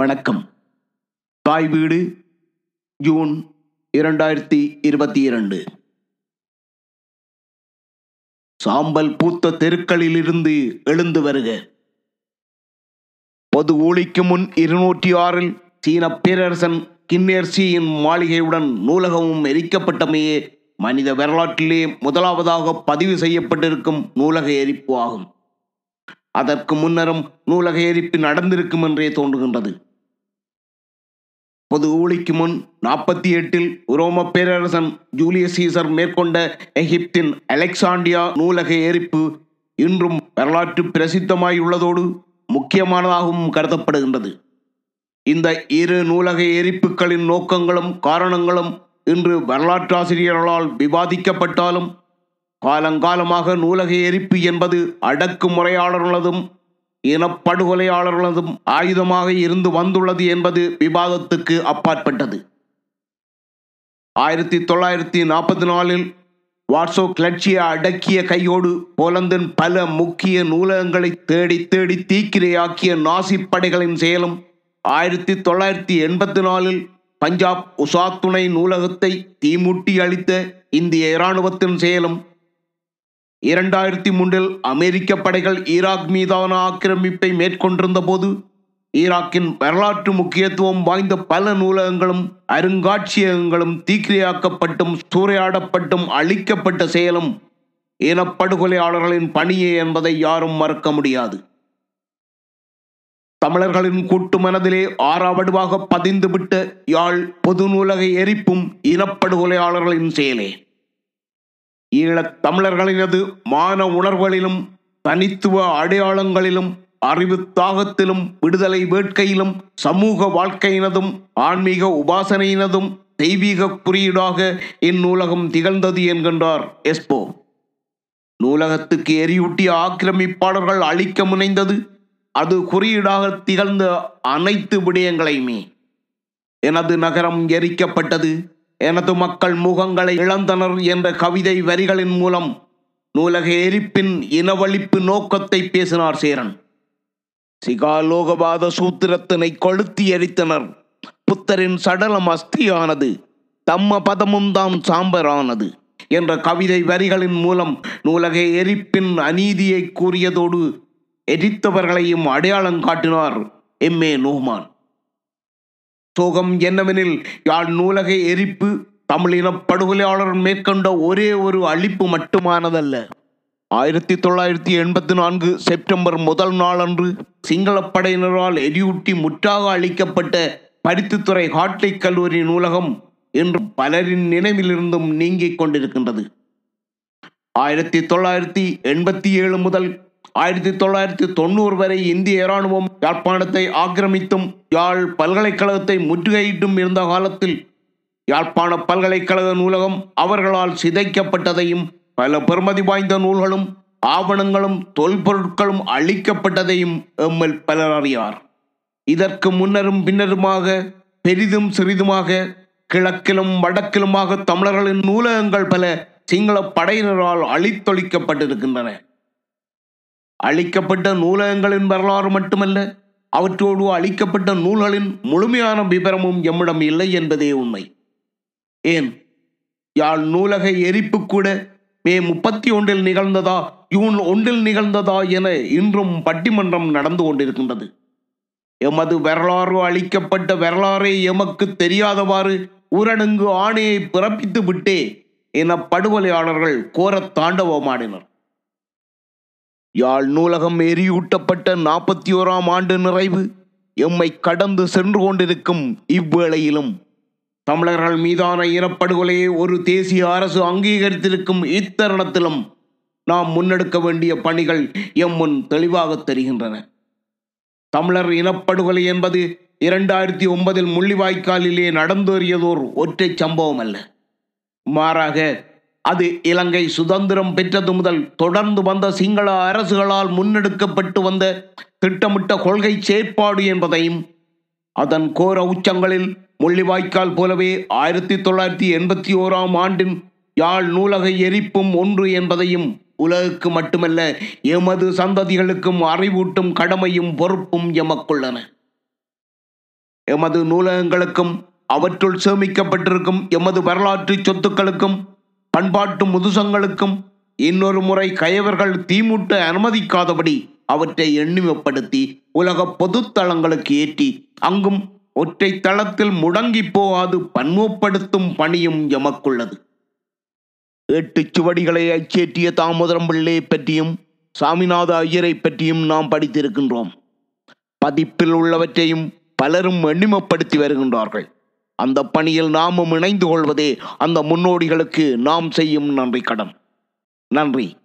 வணக்கம். தாய் வீடு ஜூன் இரண்டாயிரத்தி இருபத்தி இரண்டு. சாம்பல் பூத்த தெருக்களிலிருந்து எழுந்து வருக. பொது ஊழிக்கு முன் இருநூற்றி ஆறில் சீன பேரரசன் கின்னேர்சியின் மாளிகையுடன் நூலகமும் எரிக்கப்பட்டமையே மனித வரலாற்றிலே முதலாவதாக பதிவு செய்யப்பட்டிருக்கும் நூலக எரிப்பு ஆகும். அதற்கு முன்னரும் நூலக எரிப்பு நடந்திருக்கும் என்றே தோன்றுகின்றது. பொது ஊழிக்கு முன் நாற்பத்தி எட்டில் உரோம பேரரசன் ஜூலியஸ் சீசர் மேற்கொண்ட எகிப்தின் அலெக்சாண்டியா நூலக எரிப்பு இன்றும் வரலாற்று பிரசித்தமாயுள்ளதோடு முக்கியமானதாகவும் கருதப்படுகின்றது. இந்த இரு நூலக எரிப்புகளின் நோக்கங்களும் காரணங்களும் இன்று வரலாற்றாசிரியர்களால் விவாதிக்கப்பட்டாலும் காலங்காலமாக நூலக எரிப்பு என்பது அடக்குமுறையாளர்களதும் இனப்படுகொலையாளர்களதும் ஆயுதமாக இருந்து வந்துள்ளது என்பது விவாதத்துக்கு அப்பாற்பட்டது. ஆயிரத்தி தொள்ளாயிரத்தி நாற்பத்தி நாலில் வாட்ஸோ கிளர்ச்சியை அடக்கிய கையோடு போலந்தின் பல முக்கிய நூலகங்களை தேடி தேடி தீக்கிரையாக்கிய நாசி படைகளின் செயலும் ஆயிரத்தி தொள்ளாயிரத்தி எண்பத்தி நாலில் பஞ்சாப் உசா துணை நூலகத்தை தீமுட்டி அளித்த இந்திய இராணுவத்தின் செயலும் இரண்டாயிரத்தி மூன்றில் அமெரிக்க படைகள் ஈராக் மீதான ஆக்கிரமிப்பை மேற்கொண்டிருந்த போது ஈராக்கின் வரலாற்று முக்கியத்துவம் வாய்ந்த பல நூலகங்களும் அருங்காட்சியகங்களும் தீக்கிரையாக்கப்பட்டும் சூறையாடப்பட்டும் அழிக்கப்பட்ட செயலும் இனப்படுகொலையாளர்களின் பணியே என்பதை யாரும் மறக்க முடியாது. தமிழர்களின் கூட்டு மனதிலே ஆறாவடுவாக பதிந்துவிட்ட யாழ் பொது நூலக எரிப்பும் இனப்படுகொலையாளர்களின் செயலே. ஈழத் தமிழர்களினது மான உணர்வுகளிலும் தனித்துவ அடையாளங்களிலும் அறிவு தாகத்திலும் விடுதலை வேட்கையிலும் சமூக வாழ்க்கையினதும் ஆன்மீக உபாசனையினதும் தெய்வீக குறியீடாக இந்நூலகம் திகழ்ந்தது என்கின்றார் எஸ்போ. நூலகத்துக்கு எரியூட்டிய ஆக்கிரமிப்பாளர்கள் அழிக்க முனைந்தது அது குறியீடாக திகழ்ந்த அனைத்து விடயங்களையுமே. எனது நகரம் எரிக்கப்பட்டது எனது மக்கள் முகங்களை இழந்தனர் என்ற கவிதை வரிகளின் மூலம் நூலக எரிப்பின் இனவழிப்பு நோக்கத்தை பேசினார் சேரன். சிகாலோகவாத சூத்திரத்தினை கொளுத்தி எரித்தனர். புத்தரின் சடலம் அஸ்தியானது. தம்ம பதமும் தாம் சாம்பரானது என்ற கவிதை வரிகளின் மூலம் நூலக எரிப்பின் அநீதியை கூறியதோடு எரித்தவர்களையும் அடையாளம் காட்டினார் எம் ஏ நோமான். சோகம் என்னவெனில் யாழ் நூலக எரிப்பு தமிழின படுகொலையாளர் மேற்கொண்ட ஒரே ஒரு அழிப்பு மட்டுமானதல்ல. ஆயிரத்தி தொள்ளாயிரத்தி எண்பத்தி நான்கு செப்டம்பர் முதல் நாளன்று சிங்கள படையினரால் எரியூட்டி முற்றாக அளிக்கப்பட்ட பருத்தித்துறை ஹாட்லி கல்லூரி நூலகம் இன்று பலரின் நினைவிலிருந்தும் நீங்கிக் கொண்டிருக்கின்றது. ஆயிரத்தி தொள்ளாயிரத்தி எண்பத்தி ஏழு முதல் ஆயிரத்தி தொள்ளாயிரத்தி தொண்ணூறு வரை இந்திய இராணுவம் யாழ்ப்பாணத்தை ஆக்கிரமித்தும் யாழ் பல்கலைக்கழகத்தை முற்றுகையிட்டும் இருந்த காலத்தில் யாழ்ப்பாண பல்கலைக்கழக நூலகம் அவர்களால் சிதைக்கப்பட்டதையும் பல பெருமதி வாய்ந்த நூல்களும் ஆவணங்களும் தொல்பொருட்களும் அழிக்கப்பட்டதையும் எம்மல் பலர் அறியார். இதற்கு முன்னரும் பின்னருமாக பெரிதும் சிறிதுமாக கிழக்கிலும் வடக்கிலுமாக தமிழர்களின் நூலகங்கள் பல சிங்கள படையினரால் அழித்தொழிக்கப்பட்டிருக்கின்றன. அழிக்கப்பட்ட நூலகங்களின் வரலாறு மட்டுமல்ல அவற்றோடு அழிக்கப்பட்ட நூல்களின் முழுமையான விபரமும் எம்மிடம் இல்லை என்பதே உண்மை. ஏன்? யாழ் நூலக எரிப்பு கூட மே முப்பத்தி ஒன்றில் நிகழ்ந்ததா ஜூன் ஒன்றில் நிகழ்ந்ததா என இன்றும் பட்டிமன்றம் நடந்து கொண்டிருக்கின்றது. எமது வரலாறு அளிக்கப்பட்ட வரலாறே எமக்கு தெரியாதவாறு ஊரடங்கு ஆணையை பிறப்பித்து விட்டே என படுகொலையாளர்கள் கோர தாண்டவமாடினர். யாழ் நூலகம் எரியூட்டப்பட்ட நாற்பத்தி ஓராம் ஆண்டு நிறைவு. எம்மை கடந்து சென்று கொண்டிருக்கும் இவ்வேளையிலும் தமிழர்கள் மீதான இனப்படுகொலையை ஒரு தேசிய அரசு அங்கீகரித்திருக்கும் இத்தருணத்திலும் நாம் முன்னெடுக்க வேண்டிய பணிகள் எம் முன் தெளிவாக தெரிகின்றன. தமிழர் இனப்படுகொலை என்பது இரண்டாயிரத்தி ஒன்பதில் முள்ளிவாய்க்காலிலே நடந்தேறியதோர் ஒற்றை சம்பவம் அல்ல. மாறாக அது இலங்கை சுதந்திரம் பெற்றது முதல் தொடர்ந்து வந்த சிங்கள அரசுகளால் முன்னெடுக்கப்பட்டு வந்த திட்டமிட்ட கொள்கை செயற்பாடு என்பதையும் அதன் கோர உச்சங்களில் முள்ளிவாய்க்கால் போலவே ஆயிரத்தி தொள்ளாயிரத்தி எண்பத்தி ஓராம் ஆண்டின் யாழ் நூலக எரிப்பும் ஒன்று என்பதையும் உலகுக்கு மட்டுமல்ல எமது சந்ததிகளுக்கும் அறிவூட்டும் கடமையும் பொறுப்பும் எமக்குள்ளன. எமது நூலகங்களுக்கும் அவற்றுள் சேமிக்கப்பட்டிருக்கும் எமது வரலாற்று சொத்துக்களுக்கும் பண்பாட்டு முதுசங்களுக்கும் இன்னொரு முறை கயவர்கள் தீமூட்ட அனுமதிக்காதபடி அவற்றை எண்ணிமப்படுத்தி உலக பொதுத்தளங்களுக்கு ஏற்றி அங்கும் ஒற்றை தளத்தில் முடங்கி போகாது பன்முகப்படுத்தும் பணியும் எமக்குள்ளது. எட்டு சுவடிகளை அச்சேற்றிய தாமோதரம் பிள்ளை பற்றியும் சாமிநாத ஐயரை பற்றியும் நாம் படித்திருக்கின்றோம். பதிப்பில் உள்ளவற்றையும் பலரும் எண்ணிமப்படுத்தி வருகின்றார்கள். அந்த பணியில் நாமும் இணைந்து கொள்வதே அந்த முன்னோடிகளுக்கு நாம் செய்யும் நன்றி கடன். நன்றி.